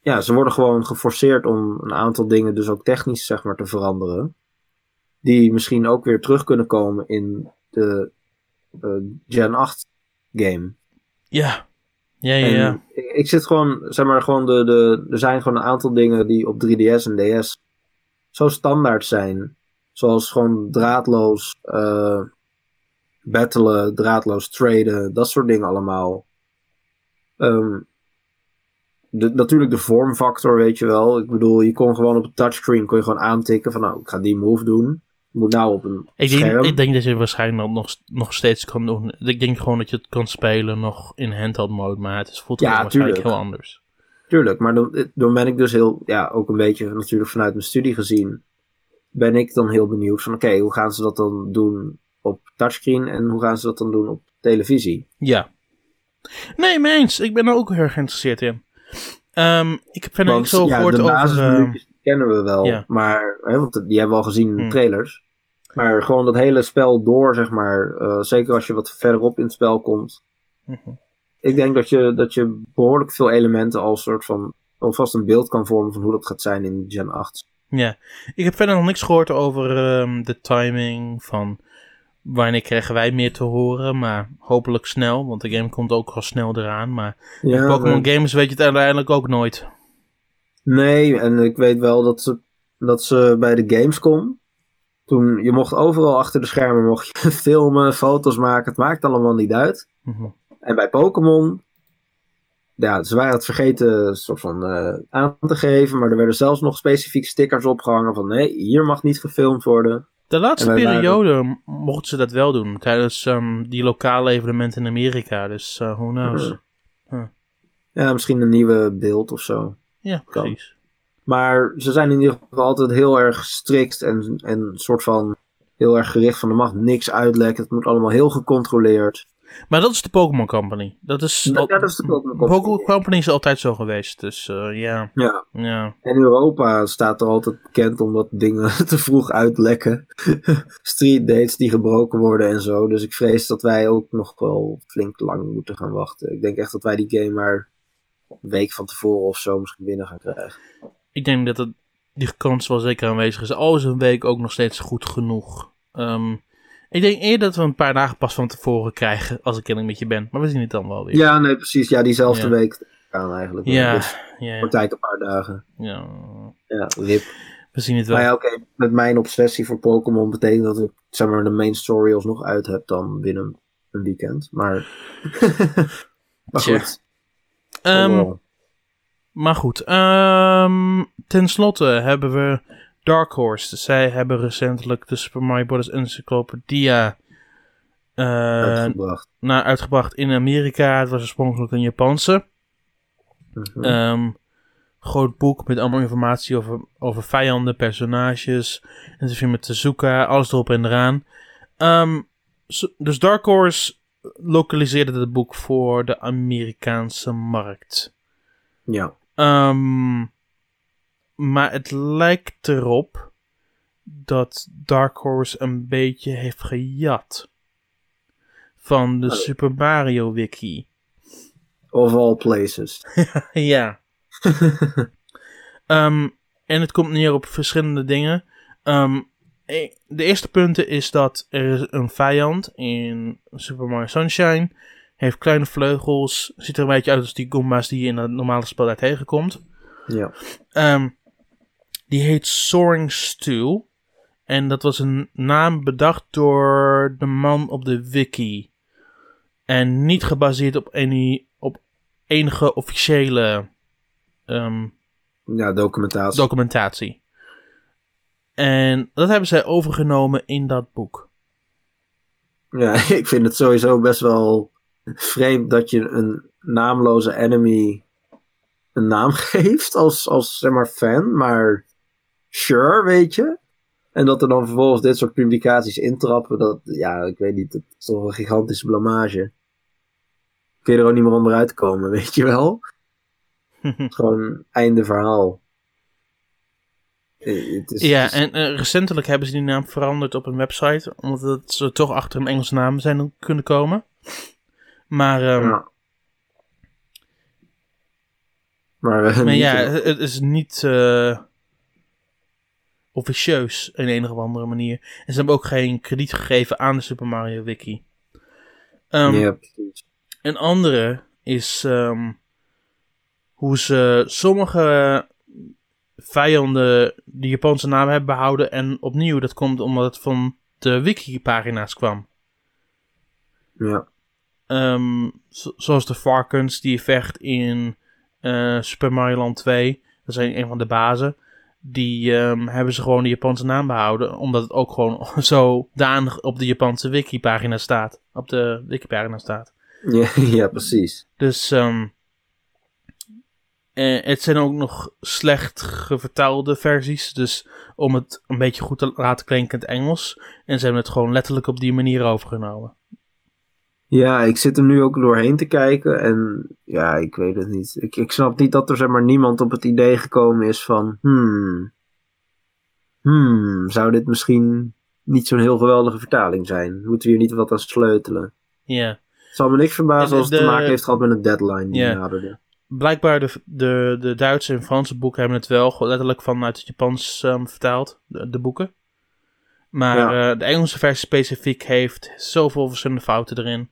Speaker 2: ja, ze worden gewoon geforceerd om een aantal dingen dus ook technisch zeg maar te veranderen. Die misschien ook weer terug kunnen komen in de eh, Gen 8 game.
Speaker 1: ja, ja, ja. Ja.
Speaker 2: ik, ik zit gewoon, zeg maar, gewoon de, de, er zijn gewoon een aantal dingen die op 3DS en DS zo standaard zijn. Zoals gewoon draadloos eh battelen, draadloos traden, dat soort dingen allemaal. Ehm, de, natuurlijk de vormfactor, weet je wel. Ik bedoel, je kon gewoon op het touchscreen kon je gewoon aantikken van nou, ik ga die move doen. Moet nou op een
Speaker 1: Ik
Speaker 2: scherm.
Speaker 1: denk, ik denk dat je het waarschijnlijk nog, nog steeds kan doen. Ik denk gewoon dat je het kan spelen nog in handheld mode, maar het is, voelt
Speaker 2: Ja,
Speaker 1: waarschijnlijk
Speaker 2: tuurlijk.
Speaker 1: heel anders.
Speaker 2: Tuurlijk, maar dan, dan ben ik dus heel, ja, ook een beetje natuurlijk vanuit mijn studie gezien, ben ik dan heel benieuwd van, oké, hoe gaan ze dat dan doen op touchscreen en hoe gaan ze dat dan doen op televisie?
Speaker 1: Ja. Nee, mee eens. Ik ben er ook heel erg geïnteresseerd in. Ehm, ik heb verder niks zo gehoord over...
Speaker 2: kennen we wel,
Speaker 1: ja.
Speaker 2: maar, hè, want die hebben we al gezien in de
Speaker 1: Hmm.
Speaker 2: trailers. Maar gewoon dat hele spel door, zeg maar, eh, zeker als je wat verderop in het spel komt.
Speaker 1: Mhm.
Speaker 2: Ik denk dat je, dat je behoorlijk veel elementen al soort van, alvast een beeld kan vormen van hoe dat gaat zijn in Gen 8.
Speaker 1: Ja, ik heb verder nog niks gehoord over ehm, de timing van wanneer krijgen wij meer te horen, maar hopelijk snel, want de game komt ook al snel eraan. Maar
Speaker 2: Ja,
Speaker 1: Pokémon Games weet je het uiteindelijk ook nooit.
Speaker 2: Nee, en ik weet wel dat ze, dat ze bij de Gamescom. Toen je mocht overal achter de schermen mocht je filmen, foto's maken. Het maakt allemaal niet uit.
Speaker 1: Mhm.
Speaker 2: En bij Pokémon. Ja, ze waren het vergeten soort van eh, aan te geven. Maar er werden zelfs nog specifiek stickers opgehangen van nee, hier mag niet gefilmd worden.
Speaker 1: De laatste
Speaker 2: waren-
Speaker 1: periode mochten ze dat wel doen, tijdens ehm, die lokale evenementen in Amerika, dus eh who knows. Huh.
Speaker 2: Ja, misschien een nieuwe beeld of zo.
Speaker 1: Ja, precies.
Speaker 2: Maar ze zijn in ieder geval altijd heel erg strikt en, en soort van heel erg gericht van er mag niks uitlekken. Het moet allemaal heel gecontroleerd.
Speaker 1: Maar dat is de Pokémon Company. Dat is,
Speaker 2: Ja,
Speaker 1: al-
Speaker 2: dat is de Pokémon Company.
Speaker 1: Pokémon Company is altijd zo geweest, dus eh, ja,
Speaker 2: Ja,
Speaker 1: ja.
Speaker 2: en Europa staat er altijd bekend omdat dingen te vroeg uitlekken. Street dates die gebroken worden en zo. Dus ik vrees dat wij ook nog wel flink lang moeten gaan wachten. Ik denk echt dat wij die game maar een week van tevoren of zo misschien binnen gaan krijgen.
Speaker 1: Ik denk dat het, die kans wel zeker aanwezig is. Al is een week ook nog steeds goed genoeg. Ehm, ik denk eerder dat we een paar dagen pas van tevoren krijgen, als ik eerlijk met je ben. Maar we zien het dan wel weer.
Speaker 2: Ja, nee, precies. Ja, diezelfde
Speaker 1: Ja.
Speaker 2: week aan eigenlijk.
Speaker 1: ja,
Speaker 2: Dus
Speaker 1: ja, ja,
Speaker 2: praktijk een paar dagen.
Speaker 1: ja.
Speaker 2: Ja, rip.
Speaker 1: We zien het wel.
Speaker 2: Maar ja, oké, met mijn obsessie voor Pokémon betekent dat ik zeg maar de main story alsnog uit heb dan binnen een weekend. Maar, maar goed.
Speaker 1: Ehm,
Speaker 2: overal.
Speaker 1: maar goed, ehm, ten slotte hebben we Dark Horse. Zij hebben recentelijk de Super Mario Bros. Encyclopedia eh,
Speaker 2: uitgebracht.
Speaker 1: nou, uitgebracht in Amerika. Het was oorspronkelijk een Japanse.
Speaker 2: Mhm.
Speaker 1: Ehm, groot boek met allemaal informatie over, over vijanden, personages. Interview met Tezuka, alles erop en eraan. Ehm, dus Dark Horse lokaliseerde het boek voor de Amerikaanse markt.
Speaker 2: ja.
Speaker 1: Ehm, maar het lijkt erop dat Dark Horse een beetje heeft gejat van de
Speaker 2: Oh.
Speaker 1: Super Mario wiki.
Speaker 2: Of all places.
Speaker 1: ja. Ehm, en het komt neer op verschillende dingen. E- de eerste punten is dat er een vijand in Super Mario Sunshine. Heeft kleine vleugels. Ziet er een beetje uit als die Goombas die je in het normale spel daar tegenkomt.
Speaker 2: ja.
Speaker 1: Ehm, die heet Soaring Stew. En dat was een naam bedacht door de man op de wiki. En niet gebaseerd op, any, op enige officiële ehm,
Speaker 2: ja, documentatie.
Speaker 1: documentatie. En dat hebben zij overgenomen in dat boek.
Speaker 2: ja, ik vind het sowieso best wel vreemd dat je een naamloze enemy een naam geeft als, als zeg maar fan. Maar sure, weet je. En dat er dan vervolgens dit soort publicaties intrappen, dat, ja, ik weet niet, dat is toch een gigantische blamage. Kun je er ook niet meer onderuit komen, weet je wel? Gewoon einde verhaal. Eh, het is,
Speaker 1: Ja,
Speaker 2: het is-
Speaker 1: en eh, recentelijk hebben ze die naam veranderd op een website, omdat ze toch achter een Engelse naam zijn kunnen komen. Maar, ehm,
Speaker 2: ja. Maar, eh,
Speaker 1: maar
Speaker 2: niet,
Speaker 1: ja, het is niet officieus in een of andere manier. En ze hebben ook geen krediet gegeven aan de Super Mario Wiki. Ehm,
Speaker 2: ja, precies.
Speaker 1: Een andere is ehm, hoe ze sommige vijanden de Japanse naam hebben behouden. En opnieuw, dat komt omdat het van de wiki-pagina's kwam.
Speaker 2: Ja.
Speaker 1: Ehm, zo- zoals de Farkens die je vecht in eh, Super Mario Land 2. Dat zijn een van de bazen. Die ehm, hebben ze gewoon de Japanse naam behouden. Omdat het ook gewoon zodanig op de Japanse wiki-pagina staat. Op de wiki-pagina staat.
Speaker 2: Ja, ja, precies.
Speaker 1: Dus ehm, eh, het zijn ook nog slecht gevertaalde versies. Dus om het een beetje goed te laten klinken in het Engels. En ze hebben het gewoon letterlijk op die manier overgenomen.
Speaker 2: Ja, ik zit er nu ook doorheen te kijken en ja, ik weet het niet. Ik, ik snap niet dat er zeg maar niemand op het idee gekomen is van, hmm, hmm, zou dit misschien niet zo'n heel geweldige vertaling zijn? Moeten we hier niet wat aan sleutelen?
Speaker 1: Ja.
Speaker 2: Het zal me niks verbazen
Speaker 1: En
Speaker 2: als het
Speaker 1: de-
Speaker 2: te maken heeft gehad met een deadline die
Speaker 1: Ja.
Speaker 2: naderde.
Speaker 1: Blijkbaar de, de, de Duitse en Franse boeken hebben het wel letterlijk vanuit het Japans ehm, vertaald. De, de boeken. Maar
Speaker 2: Ja.
Speaker 1: eh, de Engelse versie specifiek heeft zoveel verschillende fouten erin.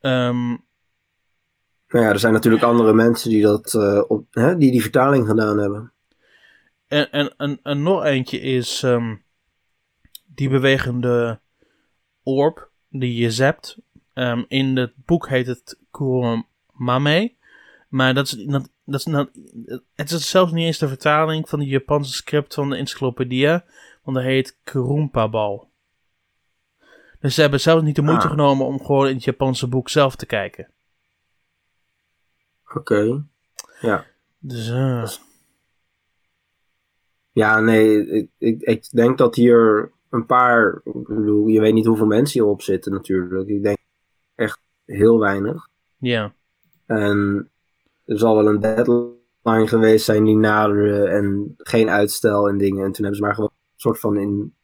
Speaker 1: Ehm,
Speaker 2: Nou ja, er zijn natuurlijk andere mensen die dat, eh, op, hè, die die vertaling gedaan hebben.
Speaker 1: En, en, en, en nog eentje is ehm, die bewegende orb die je zept. In het boek heet het Kuromame. Maar dat is, dat, dat is, dat- het is zelfs niet eens de vertaling van de Japanse script van de encyclopedia. Want dat heet Kurumpa-bal. Dus ze hebben zelfs niet de moeite
Speaker 2: Ah.
Speaker 1: genomen om gewoon in het Japanse boek zelf te kijken.
Speaker 2: Oké. Ja.
Speaker 1: Dus eh,
Speaker 2: Ja, nee, ik, ik, ik denk dat hier een paar, ik bedoel, je weet niet hoeveel mensen hierop zitten natuurlijk. Ik denk echt heel weinig.
Speaker 1: ja.
Speaker 2: En er zal wel een deadline geweest zijn die naderde en geen uitstel en dingen. En toen hebben ze maar gewoon een soort van in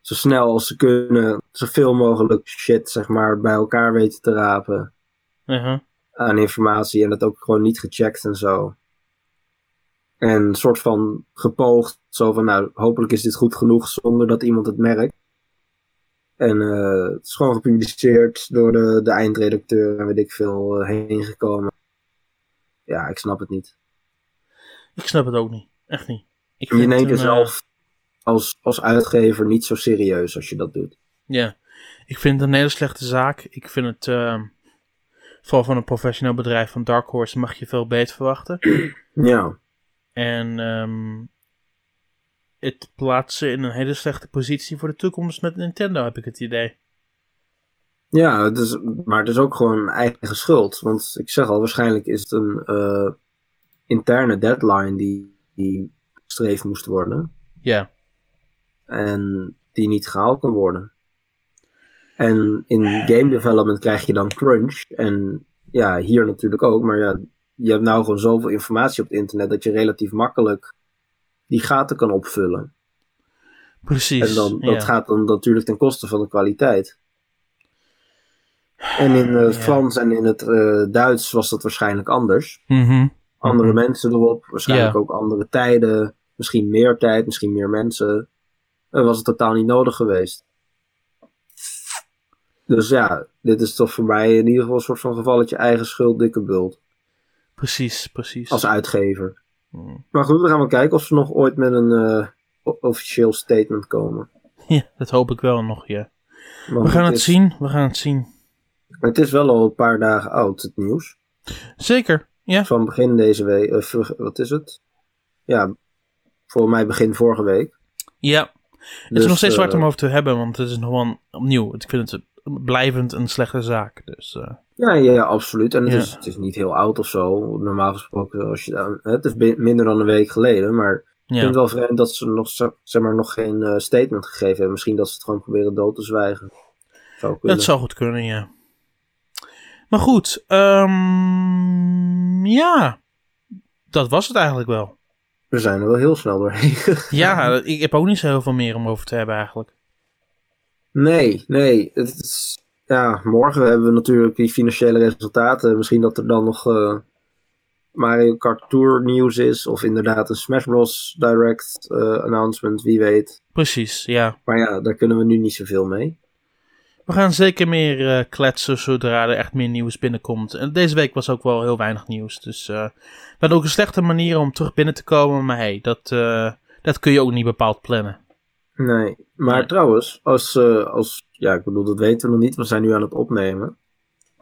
Speaker 2: zo snel als ze kunnen, zoveel mogelijk shit zeg maar bij elkaar weten te rapen
Speaker 1: Uh-huh.
Speaker 2: aan informatie en dat ook gewoon niet gecheckt en zo. En een soort van gepoogd, zo van nou, hopelijk is dit goed genoeg zonder dat iemand het merkt. En eh, het is gewoon gepubliceerd door de, de eindredacteur en weet ik veel eh, heen gekomen. Ja, ik snap het niet.
Speaker 1: Ik snap het ook niet. Echt niet. Ik
Speaker 2: Je neemt
Speaker 1: een, eh,
Speaker 2: jezelf als, als uitgever niet zo serieus als je dat doet.
Speaker 1: Ja, ik vind het een hele slechte zaak. Ik vind het, ehm, vooral van een professioneel bedrijf van Dark Horse, mag je veel beter verwachten.
Speaker 2: Ja,
Speaker 1: En ehm, het plaatst ze in een hele slechte positie voor de toekomst met Nintendo, heb ik het idee.
Speaker 2: Ja het is, maar het is ook gewoon eigen schuld. Want ik zeg al, waarschijnlijk is het een eh, interne deadline die, die gestreefd moest worden.
Speaker 1: Ja,
Speaker 2: En die niet gehaald kan worden. En in game development krijg je dan crunch. En ja, hier natuurlijk ook. Maar ja, je hebt nou gewoon zoveel informatie op het internet dat je relatief makkelijk die gaten kan opvullen.
Speaker 1: precies.
Speaker 2: En dan,
Speaker 1: ja.
Speaker 2: dat gaat dan natuurlijk ten koste van de kwaliteit. En in het
Speaker 1: Ja.
Speaker 2: Frans en in het eh, Duits was dat waarschijnlijk anders.
Speaker 1: Mhm.
Speaker 2: Andere
Speaker 1: Mhm.
Speaker 2: mensen erop, waarschijnlijk ook andere tijden. Misschien meer tijd, misschien meer mensen. Dan was het totaal niet nodig geweest. Dus ja, dit is toch voor mij in ieder geval een soort van gevalletje eigen schuld, dikke bult.
Speaker 1: Precies, precies.
Speaker 2: Als uitgever.
Speaker 1: Mhm.
Speaker 2: Maar goed, we gaan wel kijken of ze nog ooit met een eh, officieel statement komen.
Speaker 1: Ja, dat hoop ik wel nog, ja. We gaan het
Speaker 2: is,
Speaker 1: zien, we gaan het zien.
Speaker 2: Het is wel al een paar dagen oud, het nieuws.
Speaker 1: Zeker, ja.
Speaker 2: Van begin deze week, eh, vor- wat is het? Ja, voor mij begin vorige week.
Speaker 1: Ja, het
Speaker 2: Dus,
Speaker 1: is nog steeds
Speaker 2: eh,
Speaker 1: waard om over te hebben, want het is nog wel opnieuw. Ik vind het blijvend een slechte zaak. Dus eh,
Speaker 2: Ja, ja, ja, absoluut. En het,
Speaker 1: Ja.
Speaker 2: is, het is niet heel oud of zo. Normaal gesproken, als je, het is minder dan een week geleden. Maar ik vind
Speaker 1: ja.
Speaker 2: het wel vreemd dat ze nog, zeg maar, nog geen eh, statement gegeven hebben. Misschien dat ze het gewoon proberen dood te zwijgen. Zou.
Speaker 1: Dat zou goed kunnen, ja. Maar goed, ehm, ja, dat was het eigenlijk wel.
Speaker 2: we zijn er wel heel snel doorheen.
Speaker 1: Ja, ik heb ook niet zo heel veel meer om over te hebben eigenlijk.
Speaker 2: nee, nee. Het is, ja, morgen hebben we natuurlijk die financiële resultaten. Misschien dat er dan nog eh, Mario Kart Tour nieuws is. Of inderdaad een Smash Bros. Direct eh, announcement, wie weet.
Speaker 1: Precies, ja.
Speaker 2: Maar ja, daar kunnen we nu niet zoveel mee.
Speaker 1: We gaan zeker meer eh, kletsen zodra er echt meer nieuws binnenkomt. En deze week was ook wel heel weinig nieuws. Dus uh, we ook een slechte manier om terug binnen te komen. Maar hey, dat, uh, dat kun je ook niet bepaald plannen.
Speaker 2: Nee, maar
Speaker 1: Nee.
Speaker 2: trouwens, als, eh, als, ja, ik bedoel, dat weten we nog niet. We zijn nu aan het opnemen.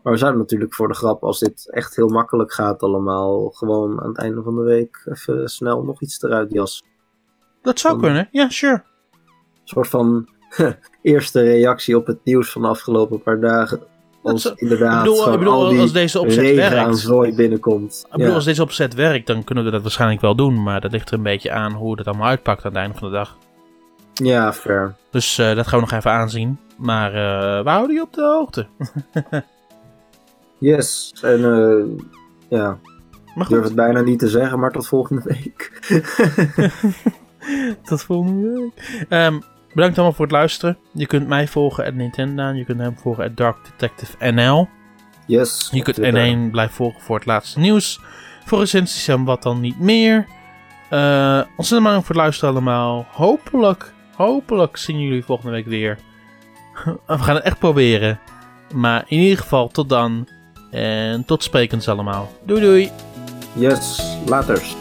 Speaker 2: Maar we zouden natuurlijk voor de grap, als dit echt heel makkelijk gaat allemaal, gewoon aan het einde van de week even snel nog iets eruit jas.
Speaker 1: Dat zou
Speaker 2: Dan-
Speaker 1: kunnen, ja, sure.
Speaker 2: Een soort van eerste reactie op het nieuws van de afgelopen paar dagen. Als inderdaad
Speaker 1: ik bedoel,
Speaker 2: gewoon
Speaker 1: ik bedoel
Speaker 2: al die
Speaker 1: als deze opzet werkt.
Speaker 2: binnenkomt.
Speaker 1: Ik bedoel,
Speaker 2: Ja.
Speaker 1: als deze opzet werkt, dan kunnen we dat waarschijnlijk wel doen. Maar dat ligt er een beetje aan hoe het allemaal uitpakt aan het einde van de dag.
Speaker 2: ja, fair.
Speaker 1: Dus eh, dat gaan we nog even aanzien. Maar eh, we houden je op de hoogte.
Speaker 2: Yes, en eh, ja, ik durf het bijna niet te zeggen, maar tot volgende week.
Speaker 1: tot volgende week. Ehm, bedankt allemaal voor het luisteren. Je kunt mij volgen at Nintendo. Je kunt hem volgen at Dark Detective NL.
Speaker 2: Yes.
Speaker 1: Je kunt
Speaker 2: Twitter.
Speaker 1: N1 blijven volgen voor het laatste nieuws. Voor recensies en wat dan niet meer. Eh ontzettend bedankt voor het luisteren allemaal. Hopelijk, hopelijk zien jullie volgende week weer. We gaan het echt proberen. Maar in ieder geval tot dan. En tot sprekens allemaal. Doei doei.
Speaker 2: Yes, laters.